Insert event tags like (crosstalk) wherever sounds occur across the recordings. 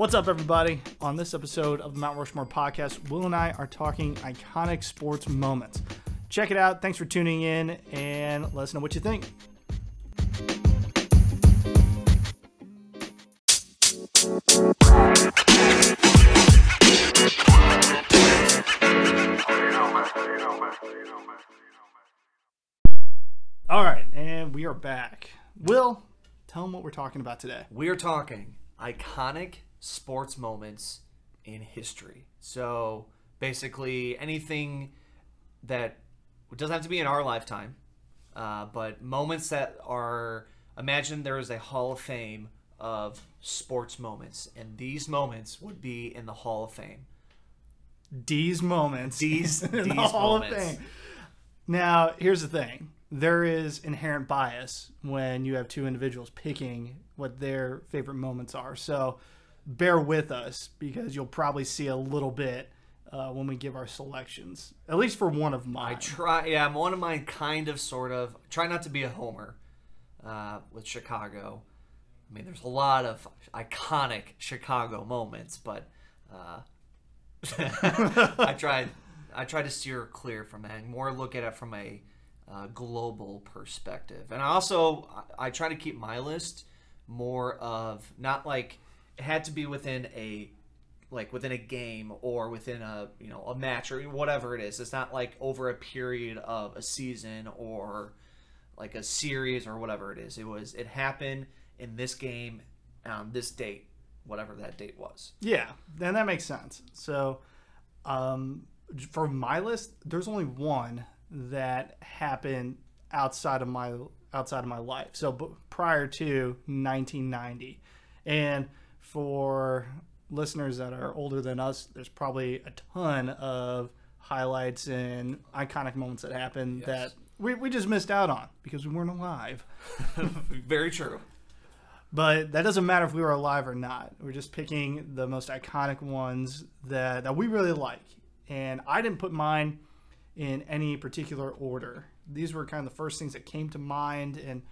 What's up, everybody? On this episode of the Mount Rushmore podcast, Will and I are talking iconic sports moments. Check it out. Thanks for tuning in and let us know what you think. All right, and we are back. Will, tell them what we're talking about today. We are talking iconic sports moments in history. So basically, anything that doesn't have to be in our lifetime, uh, but moments that are. Imagine there is a Hall of Fame of sports moments, and these moments would be in the Hall of Fame. These moments. these, (laughs) in the Hall of. Fame. Now, here's the thing. There is inherent bias when you have two individuals picking what their favorite moments are. So bear with us because you'll probably see a little bit uh, when we give our selections, at least for one of mine. I try, yeah, I'm one of mine, kind of, sort of. Try not to be a homer uh, with Chicago. I mean, there's a lot of iconic Chicago moments, but uh, (laughs) I tried, I try to steer clear from that and more look at it from a uh, global perspective. And I also, I try to keep my list more of not like had to be within a like within a game or within a you know a match or whatever it is. It's not like over a period of a season or like a series or whatever it is. It was it happened in this game on this date, whatever that date was. Yeah, then that makes sense. So, um, for my list, there's only one that happened outside of my outside of my life. So, prior to 1990, and for listeners that are older than us, there's probably a ton of highlights and iconic moments that happened that we, we just missed out on because we weren't alive. (laughs) Very true. But that doesn't matter if we were alive or not. We're just picking the most iconic ones that, that we really like. And I didn't put mine in any particular order. These were kind of the first things that came to mind. And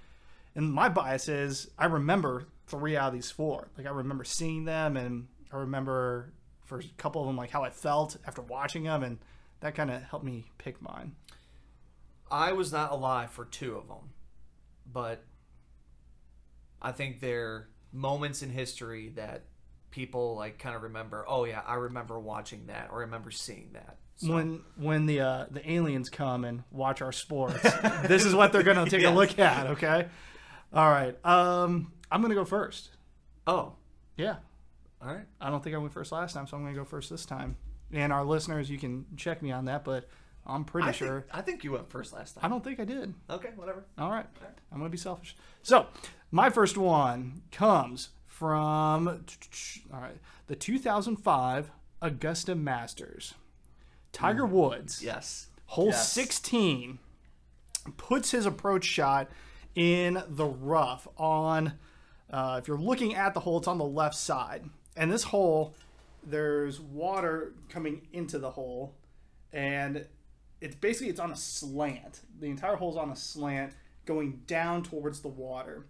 and my bias is I remember three out of these four. Like I remember seeing them, and I remember for a couple of them like how I felt after watching them, and that kind of helped me pick mine. I was not alive for two of them, but I think they're moments in history that people like kind of remember. Oh yeah, I remember watching that or I remember seeing that. So, when when the uh, the aliens come and watch our sports, (laughs) this is what they're gonna take a look at. Okay, all right. Um, I'm gonna go first. oh, Yeah, all right. I don't think I went first last time, so I'm gonna go first this time. And our listeners, you can check me on that, but I'm pretty I sure. think, I think you went first last time. I time. don't think I did. Okay, whatever. All right. I'm going to be selfish. So, my first one comes from all right, the 2005 Augusta Masters. Tiger Woods, Yes. hole Yes. 16, puts his approach shot in the rough on uh, if you're looking at the hole, it's on the left side. And this hole, there's water coming into the hole, and it's basically it's on a slant. The entire hole's on a slant going down towards the water.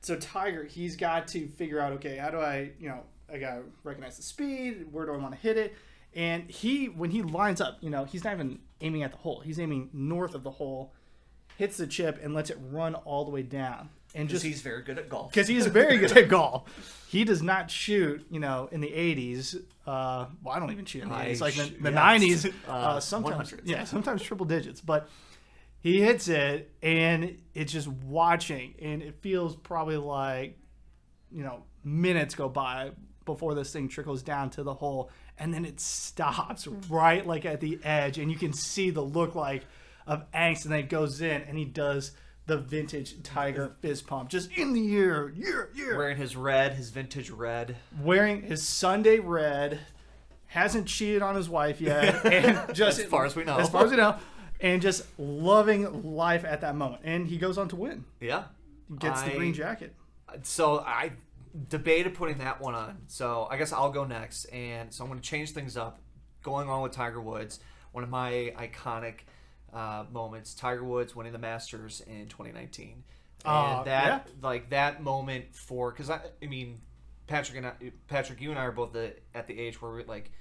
So Tiger, he's got to figure out, okay, how do I, you know, I gotta recognize the speed, where do I want to hit it? And he, when he lines up, you know, he's not even aiming at the hole. He's aiming north of the hole, hits the chip, and lets it run all the way down. And just he's very good at golf. because he's very good at golf. He does not shoot, you know, in the 80s. Uh, well, I don't even shoot in the I 80s. Like the, sh- the yes. 90s, (laughs) uh, Uh, sometimes, 100s. yeah, sometimes triple digits. But he hits it, and it's just watching, and it feels probably like, you know, minutes go by before this thing trickles down to the hole, and then it stops right like at the edge, and you can see the look like of angst, and then it goes in, and he does the vintage Tiger fist pump, just in the air, yeah, yeah, Wearing his red, his vintage red. wearing his Sunday red, hasn't cheated on his wife yet, (laughs) and just As far as we know. as far as we know, and just loving life at that moment. And he goes on to win, Yeah. gets the green jacket. So I debated putting that one on. So I guess I'll go next. And so I'm going to change things up. Going on with Tiger Woods, one of my iconic uh, moments. Tiger Woods winning the Masters in 2019. And Uh, that, like that moment for, because I, I mean, Patrick and I, Patrick, you and I are both the, at the age where we like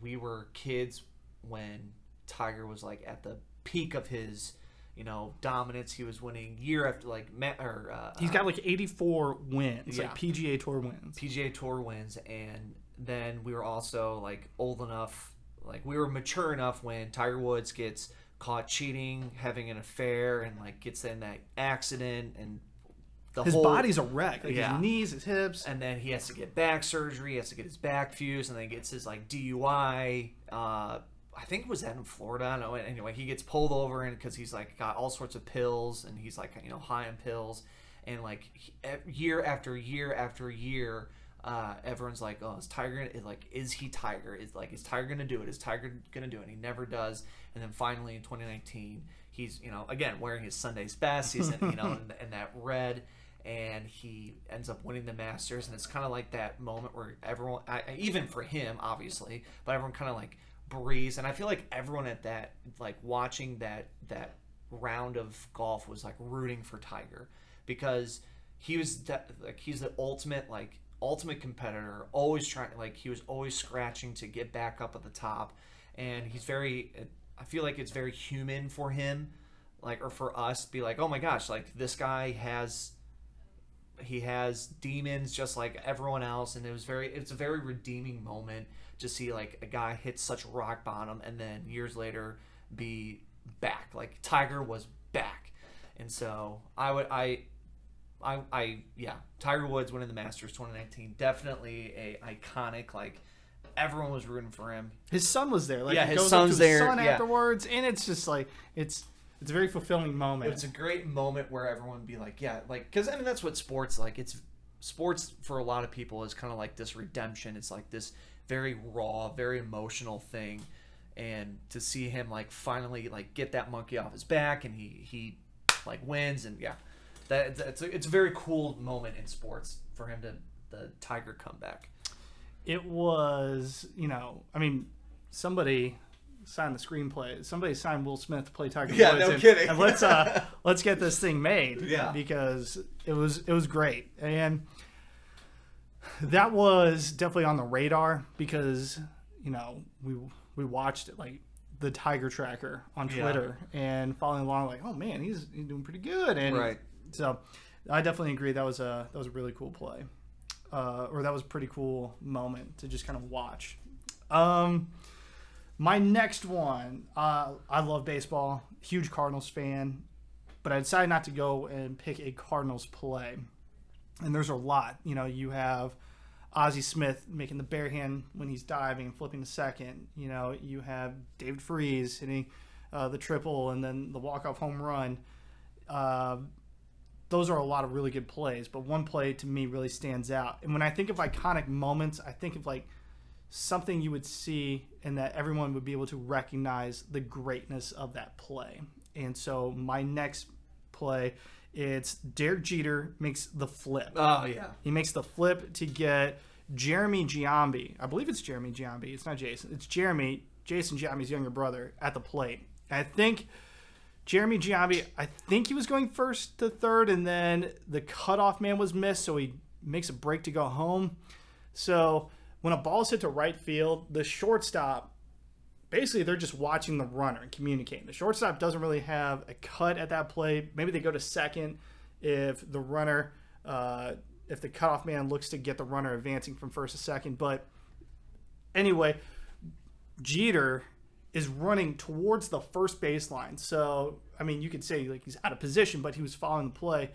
we were kids when Tiger was like at the peak of his you know dominance. He was winning year after like or uh, He's got like 84 wins, Yeah. like PGA Tour wins. PGA Tour wins, and then we were also like old enough, like we were mature enough when Tiger Woods gets caught cheating, having an affair, and like gets in that accident, and the His whole body's a wreck. Like Yeah. his knees, his hips. and then he has to get back surgery. He has to get his back fused, and then gets his like DUI. Uh, I think it was that in Florida. I don't know. Anyway, he gets pulled over and because he's like got all sorts of pills, and he's like you know high on pills, and like he- year after year after year. Uh, everyone's like, "Oh, is Tiger gonna, like is he Tiger? Is like is Tiger gonna do it? Is Tiger gonna do it?" And he never does. And then finally in 2019, he's you know again wearing his Sunday's best. He's in, you know (laughs) in, in that red, and he ends up winning the Masters. And it's kind of like that moment where everyone, I, even for him, obviously, but everyone kind of like breathes. And I feel like everyone at that, like watching that that round of golf was like rooting for Tiger because he was de- like he's the ultimate like ultimate competitor always trying like he was always scratching to get back up at the top. And he's very i feel like it's very human for him like or for us be like oh my gosh like this guy has he has demons just like everyone else. And it was very it's a very redeeming moment to see like a guy hit such rock bottom and then years later be back. Like tiger was back. And so i would i i i yeah tiger woods winning the masters 2019 definitely a iconic like everyone was rooting for him His son was there. Like Yeah, his son's his there, son yeah. afterwards, and it's just like it's it's a very fulfilling moment. It's a great moment where everyone would be like, yeah, like, because I mean, that's what sports like. It's sports for a lot of people is kind of like this redemption. It's like this very raw, very emotional thing, and to see him like finally like get that monkey off his back and he he like wins and yeah, that it's a, it's a very cool moment in sports for him to the Tiger comeback. it was, you know, I mean, somebody signed the screenplay. Somebody signed Will Smith to play Tiger Yeah, Woods. no and, kidding. and let's uh (laughs) let's get this thing made. Yeah. Because it was it was great. And that was definitely on the radar because, you know, we we watched it like the Tiger Tracker on Yeah. Twitter and following along like, oh man, he's, he's doing pretty good. And Right. So I definitely agree that was a that was a really cool play. Uh, or that was a pretty cool moment to just kind of watch. Um, my next one, uh, I love baseball, huge Cardinals fan, but I decided not to go and pick a Cardinals play. And there's a lot. You know, you have Ozzie Smith making the bare hand when he's diving and flipping the second. You know, you have David Freese hitting uh, the triple and then the walk-off home run. Those are a lot of really good plays, but one play to me really stands out. And when I think of iconic moments, I think of like something you would see and that everyone would be able to recognize the greatness of that play. And so my next play, it's Derek Jeter makes the flip. Oh yeah, He makes the flip to get Jeremy Giambi. I believe it's Jeremy Giambi. It's not Jason. It's Jeremy, Jason Giambi's younger brother, at the plate. And I think Jeremy Giambi, I think he was going first to third, and then the cutoff man was missed, so he makes a break to go home. So when a ball is hit to right field, the shortstop basically they're just watching the runner and communicating. The shortstop doesn't really have a cut at that play. Maybe they go to second if the runner, uh, if the cutoff man looks to get the runner advancing from first to second. But anyway, Jeter is running towards the first baseline. So, I mean, you could say like he's out of position, but he was following the play.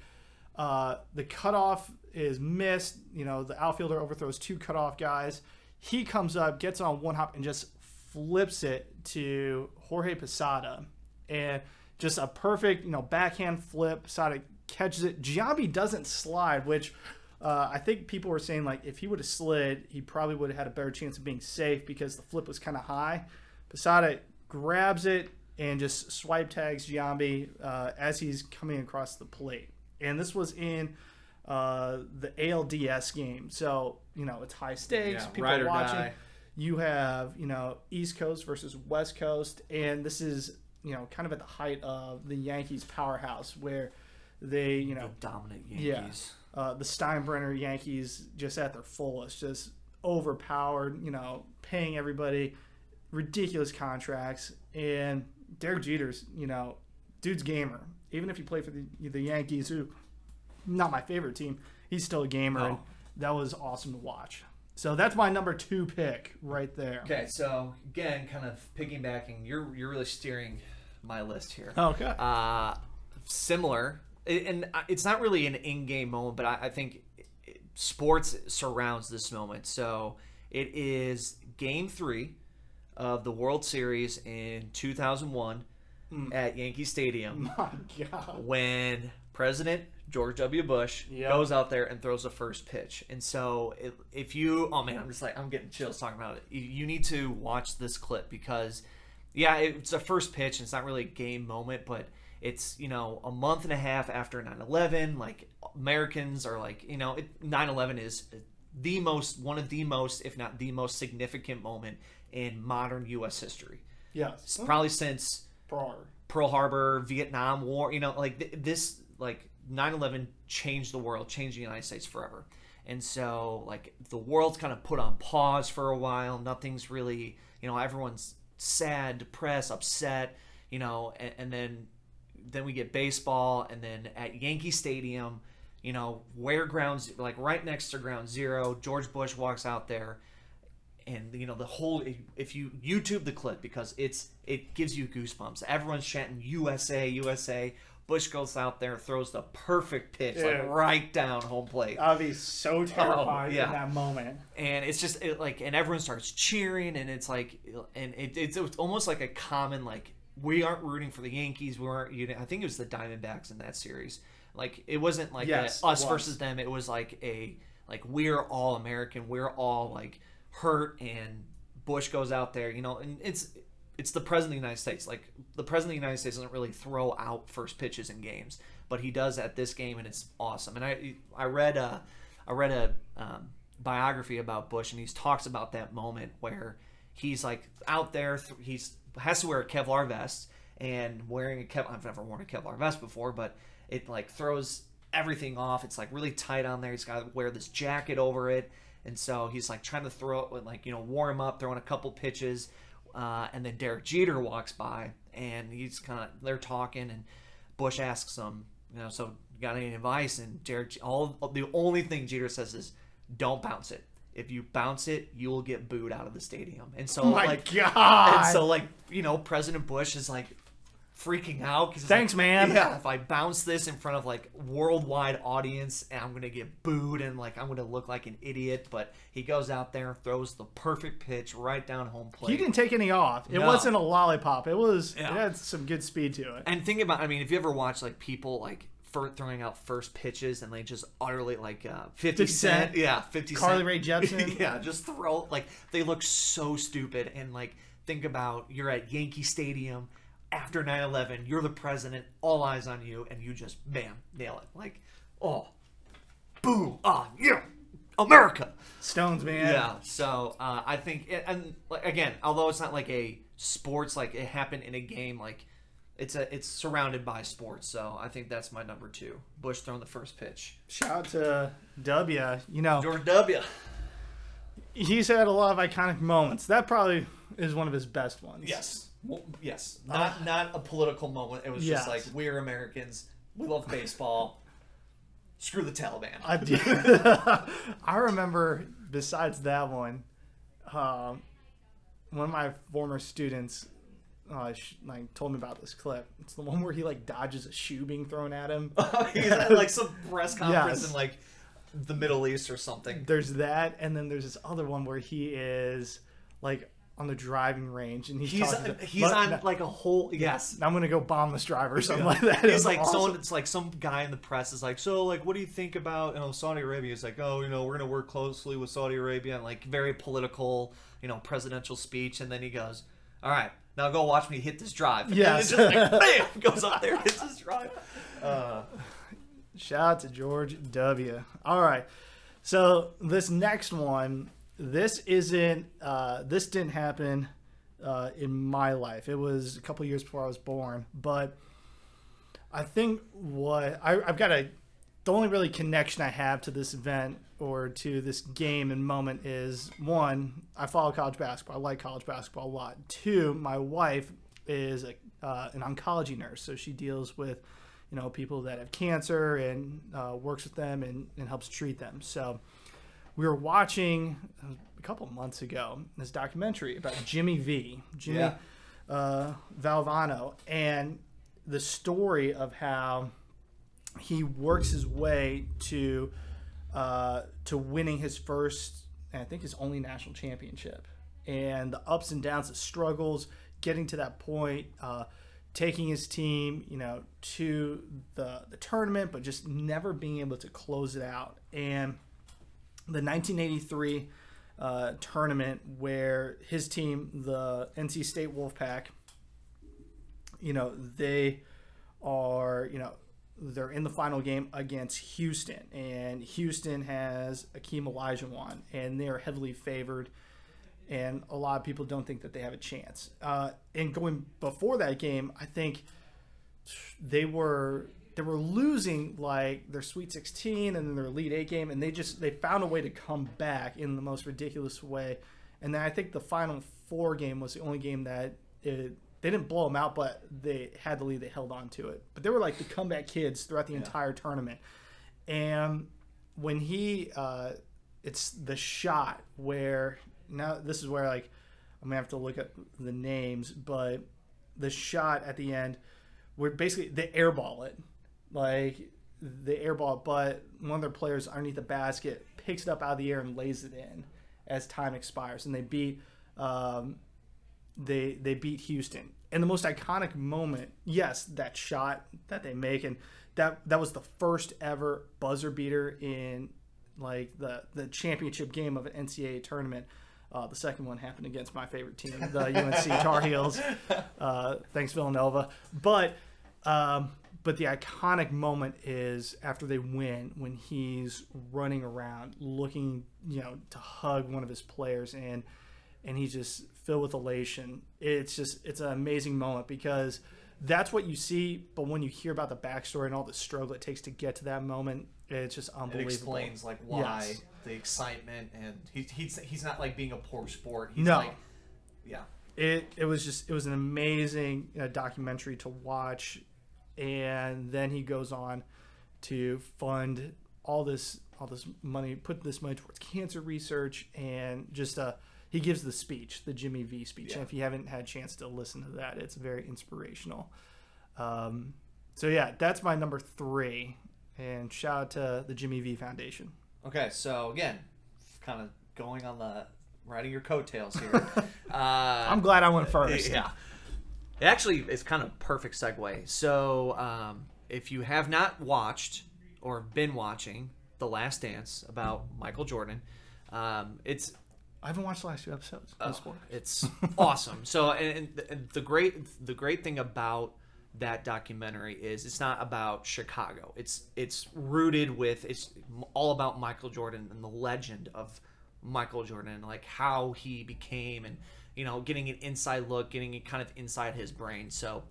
Uh, the cutoff is missed. You know, the outfielder overthrows two cutoff guys. He comes up, gets on one hop, and just flips it to Jorge Posada. And just a perfect, you know, backhand flip. Posada catches it. Giambi doesn't slide, which uh, I think people were saying like if he would have slid, he probably would have had a better chance of being safe because the flip was kind of high. Posada grabs it and just swipe tags Giambi uh, as he's coming across the plate. And this was in uh, the ALDS game, so you know it's high stakes. Yeah, people ride are or watching. die. You have you know East Coast versus West Coast, and this is you know kind of at the height of the Yankees powerhouse where they you know the dominant yeah. Yankees. uh, the Steinbrenner Yankees just at their fullest, just overpowered. You know, paying everybody ridiculous contracts, and Derek Jeter's, you know, dude's gamer. Even if you play for the the Yankees, who not my favorite team, he's still a gamer. And Oh. that was awesome to watch. So that's my number two pick right there. Okay, so again, kind of piggybacking, you're you're really steering my list here. Okay. Uh, similar, and it's not really an in-game moment, but I, I think sports surrounds this moment. So it is Game Three of the World Series in 2001 hmm. at Yankee Stadium (laughs) my God. when President George W. Bush Yep. goes out there and throws the first pitch. And so, if, if you, oh man, I'm just like, I'm getting chills talking about it. You, you need to watch this clip because, yeah, it's a first pitch. And it's not really a game moment, but it's, you know, a month and a half after 9 11. Like, Americans are like, you know, 9 11 is the most, one of the most, if not the most significant moment in modern U.S. history. Yes. Probably since Prior. Pearl Harbor, Vietnam War, you know, like th- this, like 9/11 changed the world, changed the United States forever. And so, like the world's kind of put on pause for a while. Nothing's really, you know, everyone's sad, depressed, upset, you know, and, and then then we get baseball, and then at Yankee Stadium, you know, where grounds like right next to Ground Zero, George Bush walks out there and you know the whole if you youtube the clip because it's it gives you goosebumps everyone's chanting usa usa bush goes out there throws the perfect pitch Yeah. like right down home plate be so oh, terrified Oh, yeah. in that moment. and it's just it, like and everyone starts cheering and it's like and it, it's, it's almost like a common like we aren't rooting for the yankees we weren't you know, i think it was the diamondbacks in that series like it wasn't like a us was. versus them it was like a like we're all american we're all like hurt and bush goes out there you know and it's it's the president of the united states. Like the president of the united states doesn't really throw out first pitches in games but he does at this game and it's awesome. And i i read uh i read a um, biography about bush and he talks about that moment where he's like out there th- he's has to wear a kevlar vest and wearing a kev i've never worn a kevlar vest before but it like throws everything off. It's like really tight on there. He's got to wear this jacket over it and so he's like trying to throw it like you know warm up throwing a couple pitches uh, and then derek jeter walks by and he's kind of they're talking and bush asks him you know so got any advice? And derek all the only thing jeter says is don't bounce it. If you bounce it you will get booed out of the stadium. And so Oh my like God. and so like you know president bush is like freaking out because Thanks, man. yeah if i bounce this in front of like worldwide audience and i'm gonna get booed and like i'm gonna look like an idiot but he goes out there and throws the perfect pitch right down home plate he didn't take any off. It No. wasn't a lollipop. It was. Yeah. It had some good speed to it. and think about i mean if you ever watch like people like throwing out first pitches and they just utterly like uh 50 50 cent, Cent. yeah 50 Carly cent. Rae Jepsen. (laughs) yeah just throw like they look so stupid and like think about you're at yankee stadium after 9-11 you're the president all eyes on you and you just bam nail it like oh boom ah yeah america Stones, man. yeah so uh, i think and like, again although it's not like a sports like it happened in a game like it's a it's surrounded by sports so i think that's my number two bush throwing the first pitch Shout out to W. You know, george w he's had a lot of iconic moments. That probably is one of his best ones. yes well, yes not not a political moment it was Yes. just like we're americans we love baseball screw the taliban I do. (laughs) I remember. Besides that one, um, one of my former students uh, sh- like told me about this clip. It's the one where he like dodges a shoe being thrown at him. (laughs) he's at like some press conference Yes. in like the middle east or something There's that, and then there's this other one where he is like on the driving range, and he's he's to- he's on no, like a whole yes I'm gonna go bomb this driver or something Yeah. like that. He's It's like awesome. someone. It's like some guy in the press is like, so like, what do you think about you know Saudi Arabia? It's like, oh, you know, we're gonna work closely with Saudi Arabia, and like very political, you know, presidential speech, and then he goes, all right, now go watch me hit this drive. It's just like bam, goes up there, hits this drive. (laughs) Uh, Shout out to George W. All right. So this next one, this isn't. Uh, this didn't happen uh, in my life. It was a couple years before I was born. But I think what I, I've got a the only really connection I have to this event or to this game and moment is one, I follow college basketball. I like college basketball a lot. Two, my wife is a, uh, an oncology nurse, so she deals with you know people that have cancer and uh, works with them and, and helps treat them. So we were watching uh, a couple months ago this documentary about Jimmy V, Jimmy Yeah. uh, Valvano, and the story of how he works his way to uh, to winning his first, and I think his only national championship, and the ups and downs, the struggles, getting to that point, uh, taking his team, you know, to the the tournament, but just never being able to close it out, and the 1983 uh, tournament where his team, the NC State Wolfpack, you know, they are, you know, they're in the final game against Houston, and Houston has Akeem Olajuwon, and they are heavily favored, and a lot of people don't think that they have a chance. Uh, and going before that game, I think they were they were losing like their Sweet 16 and then their Elite Eight game, and they just they found a way to come back in the most ridiculous way. And then I think the Final Four game was the only game that it, they didn't blow them out, but they had the lead. They held on to it. But they were like the comeback kids throughout the entire tournament. And when he, uh, it's the shot where now this is where like I'm gonna have to look at the names, but the shot at the end where basically they airball it, like the airball but one of their players underneath the basket picks it up out of the air and lays it in as time expires, and they beat um, they they beat Houston. And the most iconic moment, yes, that shot that they make, and that that was the first ever buzzer beater in like the the championship game of an NCAA tournament. Uh, the second one happened against my favorite team, the (laughs) UNC Tar Heels. Uh, thanks Villanova, but um, but the iconic moment is after they win when he's running around looking, you know, to hug one of his players and and he's just filled with elation. It's just it's an amazing moment because that's what you see, but when you hear about the backstory and all the struggle it takes to get to that moment, it's just It unbelievable. explains like why Yes. the excitement and he, he's he's not like being a poor sport. He's No. like yeah. it it was just it was an amazing uh, documentary to watch and then he goes on to fund all this all this money put this money towards cancer research and just uh he gives the speech the jimmy v speech Yeah. and if you haven't had a chance to listen to that it's very inspirational um so yeah that's my number three and shout out to the jimmy v foundation Okay, so again, kind of going on the riding your coattails here. (laughs) uh, i'm glad i went first (laughs) Yeah. It actually is kind of perfect segue. So, um, if you have not watched or been watching The Last Dance about Michael Jordan, um, it's i haven't watched the last two episodes Oh, it's (laughs) awesome. So, and, and the- great the great thing about that documentary is it's not about Chicago. It's it's rooted with it's all about Michael Jordan and the legend of Michael Jordan, and like how he became, and you know, getting an inside look, getting it kind of inside his brain. So,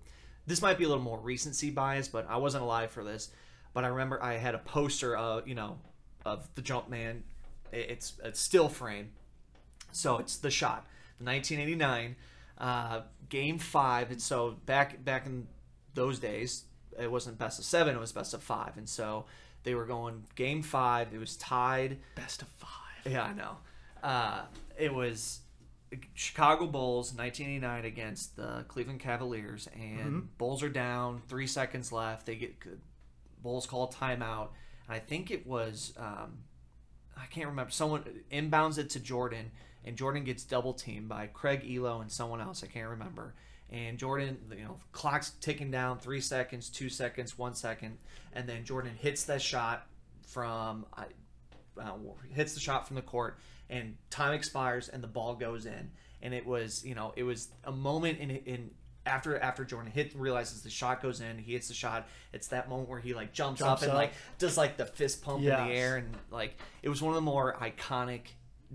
this might be a little more recency bias, but I wasn't alive for this. But I remember I had a poster of you know of the Jump Man. It- It's a still frame so it's the shot, the 1989 uh, game five. And so back back in those days, it wasn't best of seven; it was best of five. And so they were going game five. It was tied. best of five Yeah, I know. Uh, it was Chicago Bulls 1989 against the Cleveland Cavaliers, and Bulls are down. Three seconds left. They get Bulls call timeout. I think it was um, I can't remember. Someone inbounds it to Jordan, and Jordan gets double teamed by Craig Ehlo and someone else. I can't remember. And Jordan, you know, clock's ticking down. Three seconds, two seconds, one second, and then Jordan hits that shot from I, uh, hits the shot from the court, and time expires, and the ball goes in. And it was, you know, it was a moment in in after after Jordan hit realizes the shot goes in, he hits the shot. It's that moment where he like jumps, Jumps up and up. like does like the fist pump in the air, and like it was one of the more iconic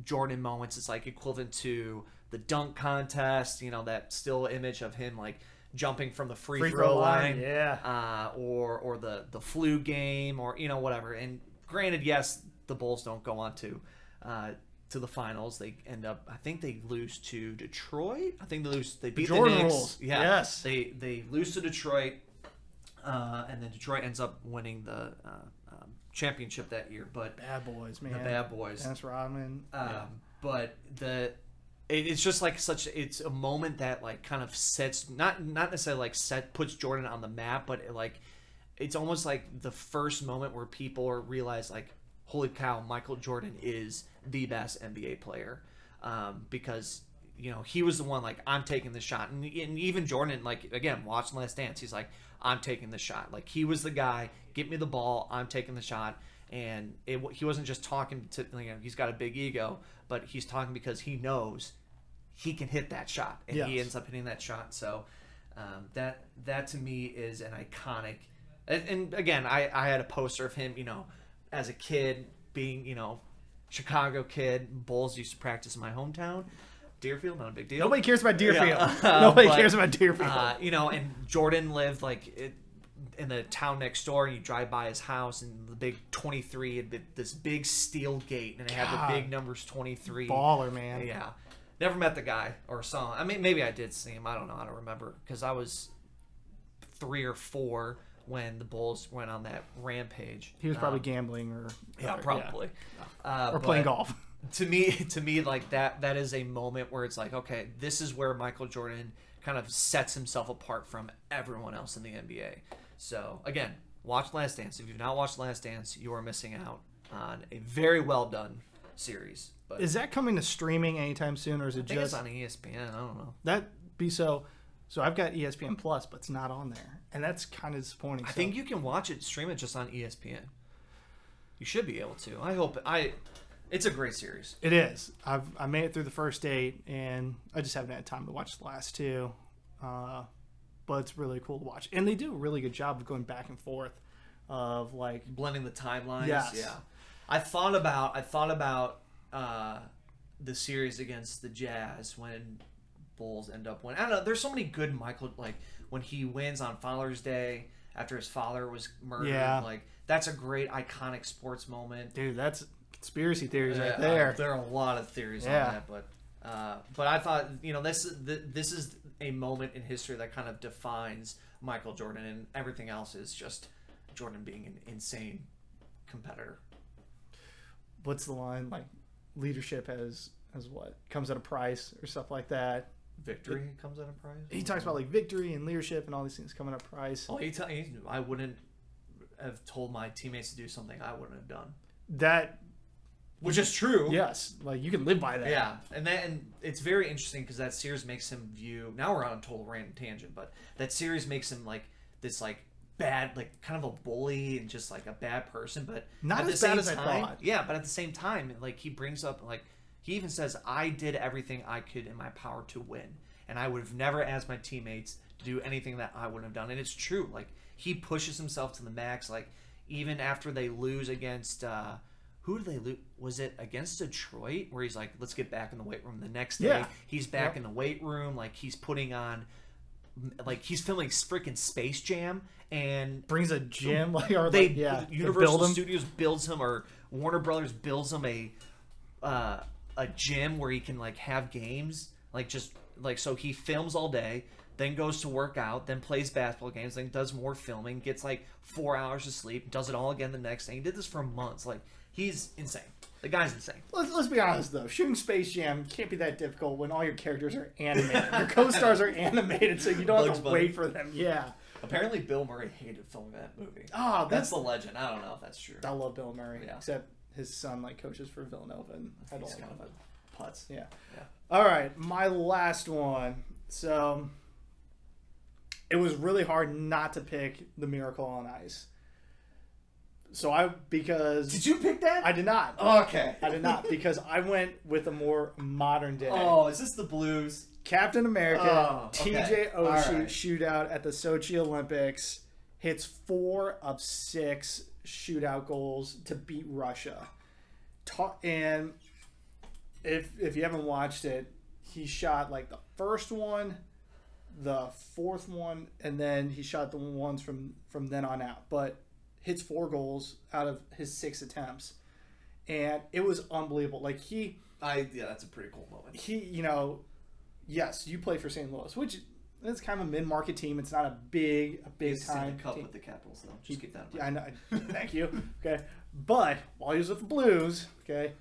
Jordan moments. It's like equivalent to the dunk contest, you know, that still image of him like jumping from the free, Free throw throw line, line, yeah. uh, or or the the flu game, or you know whatever. And granted, yes, the Bulls don't go on to uh, to the finals. They end up, I think they lose to Detroit. I think they lose. They beat the, Jordan Knicks. rules. Yeah, Yes. They they lose to Detroit, uh, and then Detroit ends up winning the uh, um, championship that year. But Bad boys, man. the Bad Boys. Dennis Rodman. Um, yeah. But the it, it's just like such. It's a moment that like kind of sets not not necessarily like set puts Jordan on the map, but it, like it's almost like the first moment where people realize like, holy cow, Michael Jordan is the best NBA player, um, because you know he was the one like I'm taking the shot, and, and even Jordan like again watching Last Dance, he's like I'm taking the shot. Like he was the guy, get me the ball, I'm taking the shot. And it, he wasn't just talking to you know he's got a big ego but he's talking because he knows he can hit that shot. And he ends up hitting that shot. So um, that that to me is an iconic and, and again I, I had a poster of him you know as a kid being you know chicago kid bulls used to practice in my hometown deerfield not a big deal Nobody cares about Deerfield. Yeah. (laughs) Nobody But, cares about Deerfield. uh, you know, and Jordan lived like it, in the town next door, and you drive by his house, and the big 23 had this big steel gate, and it had God. the big numbers 23. Baller, man. Yeah. Never met the guy or saw him. I mean, maybe I did see him. I don't know. I don't remember because I was three or four when the Bulls went on that rampage. He was probably Um, gambling or yeah, or- probably. Uh, or playing golf. (laughs) to me to me like that that is a moment where it's like okay this is where michael jordan kind of sets himself apart from everyone else in the nba so again watch last dance if you've not watched last dance you are missing out on a very well done series but Is that coming to streaming anytime soon, or is it just on espn i don't know that be so? So I've got ESPN Plus, but it's not on there, and that's kind of disappointing. i So- think you can watch it stream it just on espn you should be able to i hope i it's a great series It is. I've I made it through the first eight, and I just haven't had time to watch the last two. Uh, but it's really cool to watch, and they do a really good job of going back and forth, of like blending the timelines. Yes. Yeah. I thought about I thought about uh, the series against the Jazz when Bulls end up winning. I don't know. There's so many good Michael like when he wins on Father's Day after his father was murdered. Yeah. Like that's a great iconic sports moment. dude, that's conspiracy theories right there. uh, there are a lot of theories Yeah. on that, but uh, but I thought you know this th- this is a moment in history that kind of defines Michael Jordan, and everything else is just Jordan being an insane competitor. What's the line like? Leadership has has what comes at a price or stuff like that. Victory comes at a price. He talks about like victory and leadership and all these things coming at a price. Oh, he tell he, I wouldn't have told my teammates to do something I wouldn't have done, That which is true. yes, like you can live by that. Yeah, and then it's very interesting because that series makes him view. Now we're on a total random tangent, but that series makes him like this like bad, like kind of a bully and just like a bad person. But Not at as the bad same as I thought. Yeah, but at the same time, like he brings up like he even says, "I did everything I could in my power to win, and I would have never asked my teammates to do anything that I wouldn't have done." And it's true. Like he pushes himself to the max. Like even after they lose against. uh who did they lose? Was it against Detroit where he's like, let's get back in the weight room the next day? Yeah. He's back Yep. in the weight room, like he's putting on, like he's filming freaking Space Jam, and Brings a gym (laughs) like or they like, yeah, they Universal build. Studios builds him or Warner Brothers builds him a uh, a gym where he can like have games, like just like so he films all day, then goes to work out, then plays basketball games, then does more filming, gets like four hours of sleep, does it all again the next day. He did this for months. Like he's insane. The guy's insane. Let's, let's be honest though, shooting Space Jam can't be that difficult when all your characters are animated. your co-stars are animated, so you don't have to Bunny. wait for them. Yeah. Apparently, Bill Murray hated filming that movie. Oh, That's that's. the legend. I don't know if that's true. I love Bill Murray, Yeah. except his son like coaches for Villanova and I don't He's like kind of putz. Yeah. Yeah. All right, my last one. So it was really hard not to pick the Miracle on Ice. So I because Did you pick that? I did not. okay. I did not because I went with a more modern day. Oh, is this the Blues? Captain America, Oh, okay. TJ All Oshie right. shootout at the Sochi Olympics hits four of six shootout goals to beat Russia. Ta- and if if you haven't watched it, he shot like the first one, the fourth one, and then he shot the ones from from then on out. But hits four goals out of his six attempts, and it was unbelievable. Like he I yeah, that's a pretty cool moment. he, you know, yes, you play for St. Louis, which is kind of a mid market team. It's not a big a big He's time the cup team. with the Capitals though. Just keep that Yeah. I know. Thank you. Okay, but while he was with the Blues, okay,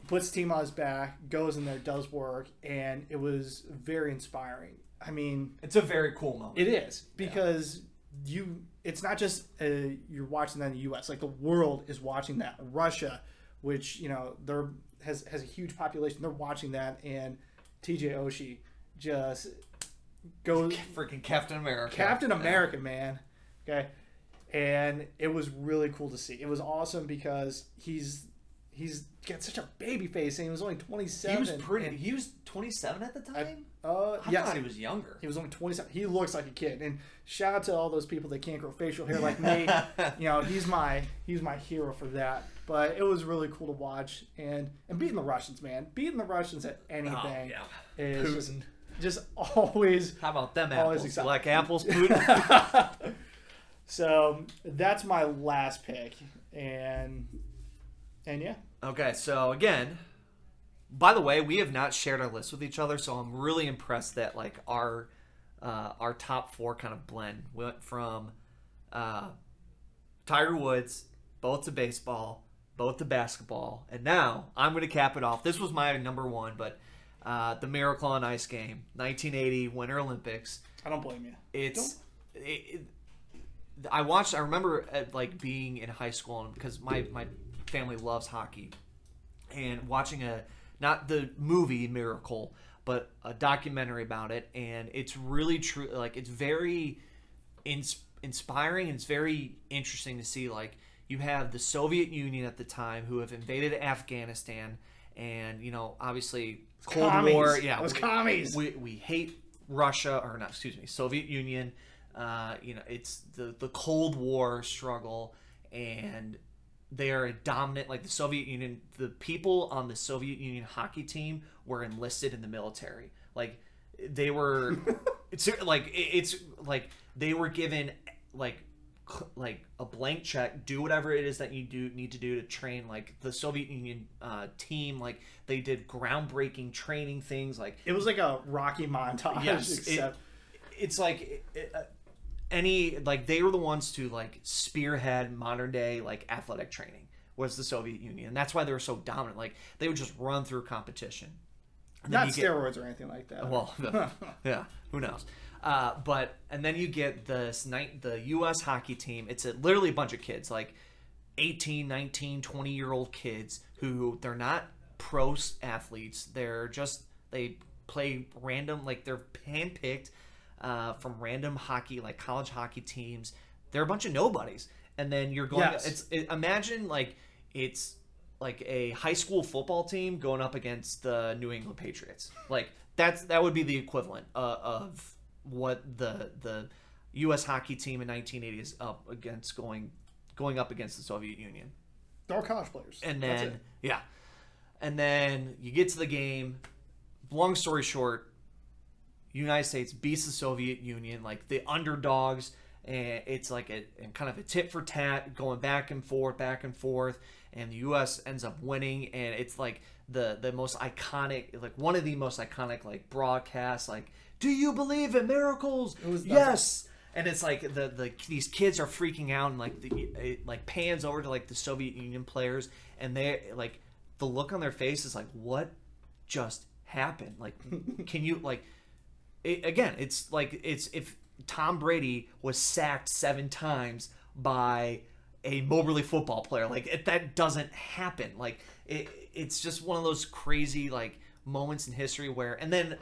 he puts the team on his back, goes in there, does work, and it was very inspiring. I mean, It's a very cool moment. it is because you. It's not just uh, you're watching that in the U.S. Like the world is watching that. Russia, which you know, they're has has a huge population. They're watching that, and T.J. Oshie just goes Freaking Captain America. Captain Yeah. America, man. Okay, and it was really cool to see. It was awesome because he's he's got such a baby face, and he was only 27. He was pretty. He was 27 at the time. Uh, I yes, thought he was younger. he was only 27. He looks like a kid. And shout out to all those people that can't grow facial hair like me. (laughs) you know, he's my he's my hero for that. But it was really cool to watch and and beating the Russians, man. Beating the Russians at anything Oh, yeah. is Putin. just always How about them Always apples? Excited. like apples, (laughs) Putin? so that's my last pick. And and yeah. okay, so again, by the way, we have not shared our list with each other, so I'm really impressed that like our uh, our top four kind of blend went from uh, Tiger Woods both to baseball, both to basketball, and now I'm going to cap it off. This was my number one, but uh, the Miracle on Ice game, 1980 Winter Olympics. I don't blame you. it's it, it, I watched. I remember at, like being in high school and because my my family loves hockey, and watching a not the movie Miracle, but a documentary about it, and it's really true. Like it's very ins- inspiring and it's very interesting to see. Like you have the Soviet Union at the time who have invaded Afghanistan, and you know obviously Cold commies. War. Yeah, Those we- commies. We we hate Russia or not? Excuse me, Soviet Union. Uh, you know, it's the the Cold War struggle, and they are a dominant. Like the Soviet Union, the people on the Soviet Union hockey team were enlisted in the military. Like they were, (laughs) it's like it- it's like they were given like like a blank check do whatever it is that you do need to do to train like the soviet union uh, team like they did groundbreaking training things like It was like a Rocky montage, Yes, it- it's like it, uh, any like they were the ones to like spearhead modern day like athletic training was the Soviet Union, and that's why they were so dominant. Like they would just run through competition. Not you get- steroids or anything like that. well, (laughs) yeah, who knows? Uh, but and then you get this night the U.S. hockey team. It's a, literally a bunch of kids, like 18, 19, 20 year old kids who they're not pro athletes. They're just they play random, like they're handpicked uh, from random hockey, like college hockey teams. They're a bunch of nobodies, and then you're going. Yes. It's it, imagine like it's like a high school football team going up against the New England Patriots. Like that's that would be the equivalent uh, of what the the U.S. hockey team in 1980 is up against going going up against the Soviet Union. They're all college players. And That's then it. yeah, and then you get to the game. Long story short, United States beats the Soviet Union like the underdogs, and it's like a and kind of a tit for tat, going back and forth, back and forth, and the U.S. ends up winning, and it's like the the most iconic, like one of the most iconic like broadcasts, like "Do you believe in miracles?" was- yes. And it's like the, the these kids are freaking out and like the it like pans over to like the Soviet Union players and they like the look on their face is like what just happened like (laughs) can you like it, again it's like it's if Tom Brady was sacked seven times by a Moberly football player like it, that doesn't happen like it, it's just one of those crazy like moments in history where and then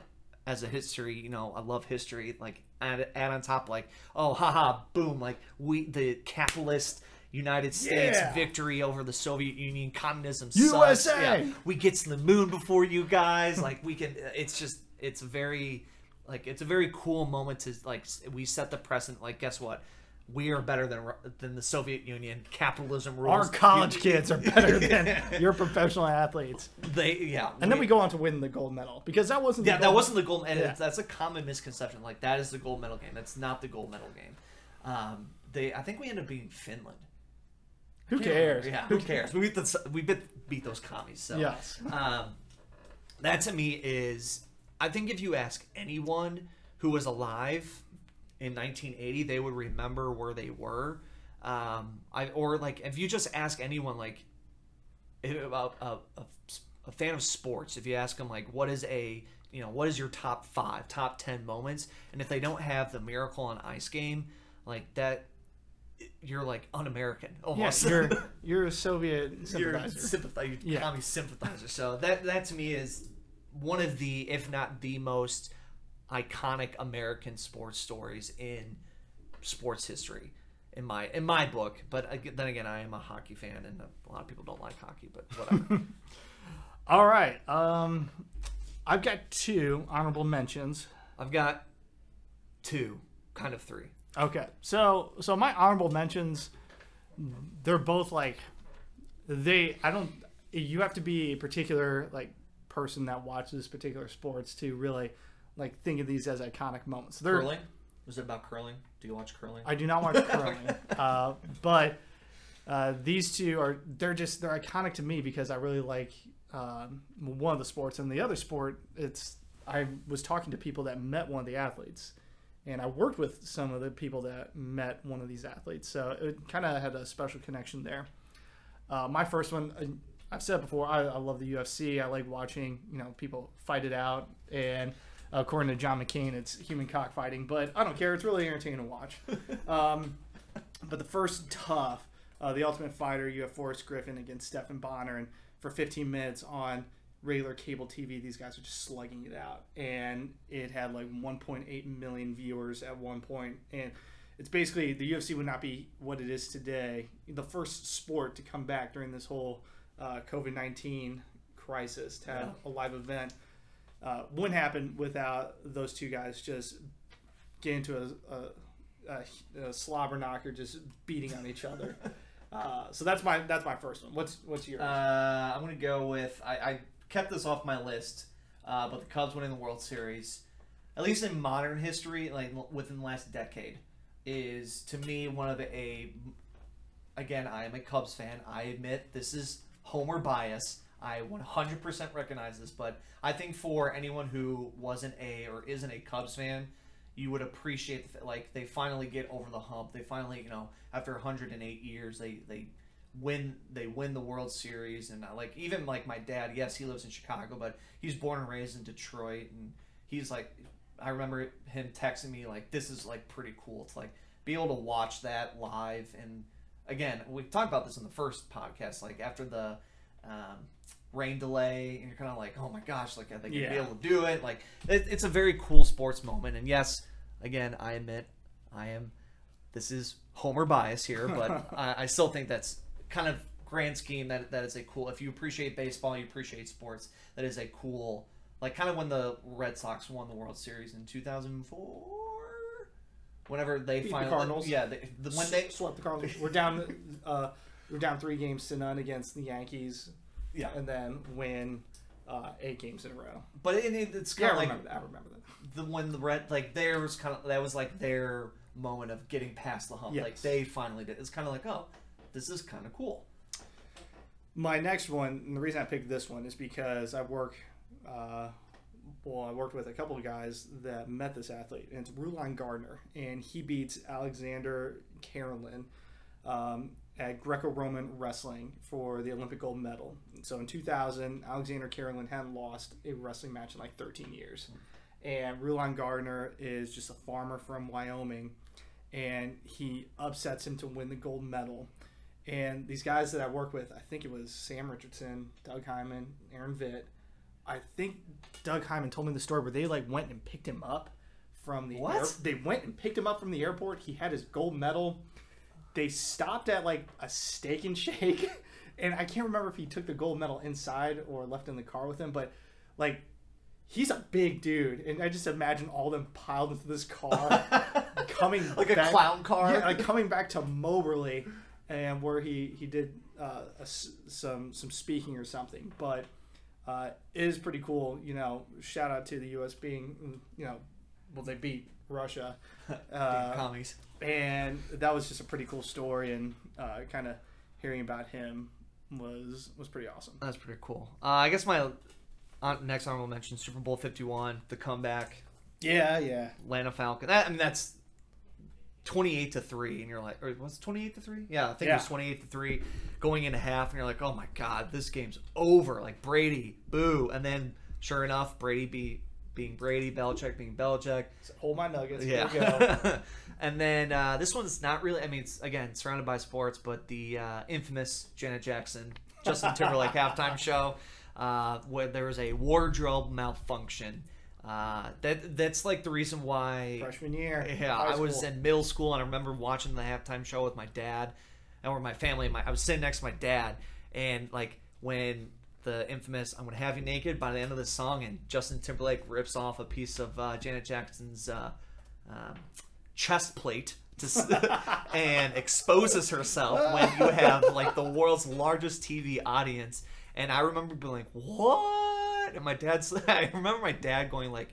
as a history you know I love history like add, add on top like oh haha boom like we the capitalist United States Yeah. victory over the Soviet Union communism USA! sucks. Yeah, we get to the moon before you guys like we can it's just it's very like it's a very cool moment to like we set the precedent like guess what we are better than than the Soviet Union. Capitalism rules. Our college You- kids are better (laughs) than your professional athletes. They yeah. And then we go on to win the gold medal because that wasn't. the Yeah, that wasn't the gold. And Yeah. it's- that's a common misconception. Like that is the gold medal game. That's not the gold medal game. Um, they I think we ended up beating Finland. Who cares? Yeah, who cares? We beat the we beat, beat those commies. So Yes. um, that to me is I think if you ask anyone who was alive in 1980, they would remember where they were. Um, I or like if you just ask anyone like about a, a, a fan of sports, if you ask them like what is a you know what is your top five, top ten moments, and if they don't have the Miracle on Ice game, like that, you're like un-American almost. Yes, you're you're a Soviet (laughs) you're a sympathizer. sympathizer, Yeah. commie sympathizer. So that that to me is one of the, if not the most iconic American sports stories in sports history, in my in my book. But then again, I am a hockey fan, and a lot of people don't like hockey. But whatever. (laughs) All right. Um, I've got two honorable mentions. I've got two, kind of three. Okay, so so my honorable mentions, they're both like, they I don't. You have to be a particular like person that watches particular sports to really like think of these as iconic moments. They're Curling. Was it about curling? Do you watch curling? I do not watch (laughs) curling, uh, but uh, these two are they're just they're iconic to me because I really like um, one of the sports and the other sport. It's I was talking to people that met one of the athletes, and I worked with some of the people that met one of these athletes, so it kind of had a special connection there. Uh, my first one, uh, I've said before, I, I love the UFC. I like watching you know people fight it out and according to John McCain, it's human cockfighting, but I don't care. It's really entertaining to watch. (laughs) um, but the first tough, uh, the Ultimate Fighter, you have Forrest Griffin against Stephan Bonnar, and for 15 minutes on regular cable TV, these guys are just slugging it out, and it had like 1.8 million viewers at one point, and it's basically the UFC would not be what it is today. The first sport to come back during this whole uh, COVID 19 crisis to have a live event uh, wouldn't happen without those two guys just getting into a, a, a, a slobber knocker, just beating on each other. (laughs) Uh, so that's my that's my first one. What's what's yours? Uh, I'm gonna go with I, I kept this off my list, uh, but the Cubs winning the World Series, at least in modern history, like within the last decade, is to me one of a. Again, I am a Cubs fan. I admit this is homer bias. I 100% recognize this, but I think for anyone who wasn't a or isn't a Cubs fan, you would appreciate like they finally get over the hump. They finally, you know, after 108 years, they they win they win the World Series and uh, like even like my dad, yes, he lives in Chicago, but he's born and raised in Detroit and he's like I remember him texting me like this is like pretty cool to like be able to watch that live and again, we talked about this in the first podcast like after the um, rain delay and you're kind of like oh my gosh like are they gonna be able to do it? Like it, it's a very cool sports moment and yes again i admit i am this is homer bias here (laughs) but I, I still think that's kind of grand scheme that that is a cool if you appreciate baseball you appreciate sports that is a cool like kind of when the red sox won the world series in 2004 whenever they Beat the Cardinals. yeah they, the, when they swept the Cardinals. We're down. Uh, we're down three games to none against the Yankees. Yeah. and then win uh, eight games in a row. but it, it, it's Yeah, kind I of like remember that. I remember that. the when the red like there was kind of that was like their moment of getting past the hump. Like they finally did. It's kind of like oh, this is kind of cool. My next one, and the reason I picked this one is because I work, uh, well, I worked with a couple of guys that met this athlete, and it's Rulon Gardner, and he beats Alexander Karelin um, at Greco-Roman wrestling for the Olympic gold medal. So in 2000, Alexander Karelin hadn't lost a wrestling match in like 13 years, and Rulon Gardner is just a farmer from Wyoming, and he upsets him to win the gold medal. And these guys that I work with, I think it was Sam Richardson, Doug Hyman, Aaron Vitt. I think Doug Hyman told me the story where they like went and picked him up from the What? air- they went and picked him up from the airport. He had his gold medal. They stopped at like a steak and shake, (laughs) and I can't remember if he took the gold medal inside or left in the car with him, but like he's a big dude, and I just imagine all of them piled into this car, (laughs) coming Like a clown car. Yeah, like coming back to Moberly, and where he he did uh, a some some speaking or something. But uh, is pretty cool. You know, shout out to the U.S. being you know, well they beat Russia, (laughs) uh, commies. and that was just a pretty cool story. And uh, kind of hearing about him was was pretty awesome. That's pretty cool. Uh, I guess my next honorable mention: Super Bowl Fifty One, the comeback, Yeah, yeah. Atlanta Falcon. That, I mean, that's twenty-eight to three, and you're like, or was it twenty-eight to three? Yeah, I think it was twenty-eight to three, going into half, and you're like, oh my god, this game's over. Like Brady, boo, and then sure enough, Brady be being Brady, Belichick being Belichick. So hold my nuggets. Here we go. Yeah. (laughs) and then uh, this one's not really. I mean, it's again surrounded by sports, but the uh, infamous Janet Jackson, Justin Timberlake (laughs) halftime show, uh, where there was a wardrobe malfunction. Uh, that that's like the reason why. Freshman year. Yeah, I was in middle school and I remember watching the halftime show with my dad, and with my family. My I was sitting next to my dad, and like when the infamous "I'm gonna have you naked" by the end of the song, and Justin Timberlake rips off a piece of uh, Janet Jackson's uh, um, chest plate. To, (laughs) and exposes herself when you have like the world's largest TV audience, and I remember being like, "What?" And my dad's, (laughs) I remember my dad going like,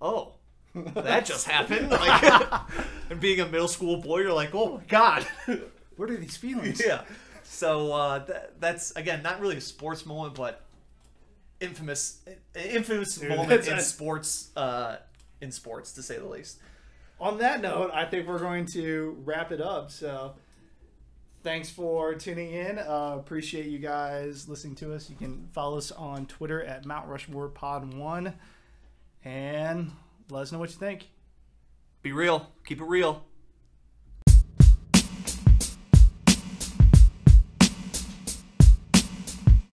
"Oh, that just happened. (laughs) Like, (laughs) and being a middle school boy, you're like, oh my god. What are these feelings? yeah. So uh, that, that's again not really a sports moment, but infamous, infamous Dude, moment in sports, uh, in sports to say the least. on that note, I think we're going to wrap it up. So, thanks for tuning in. Uh, appreciate you guys listening to us. You can follow us on Twitter at Mount Rushmore Pod One, and let us know what you think. Be real. Keep it real.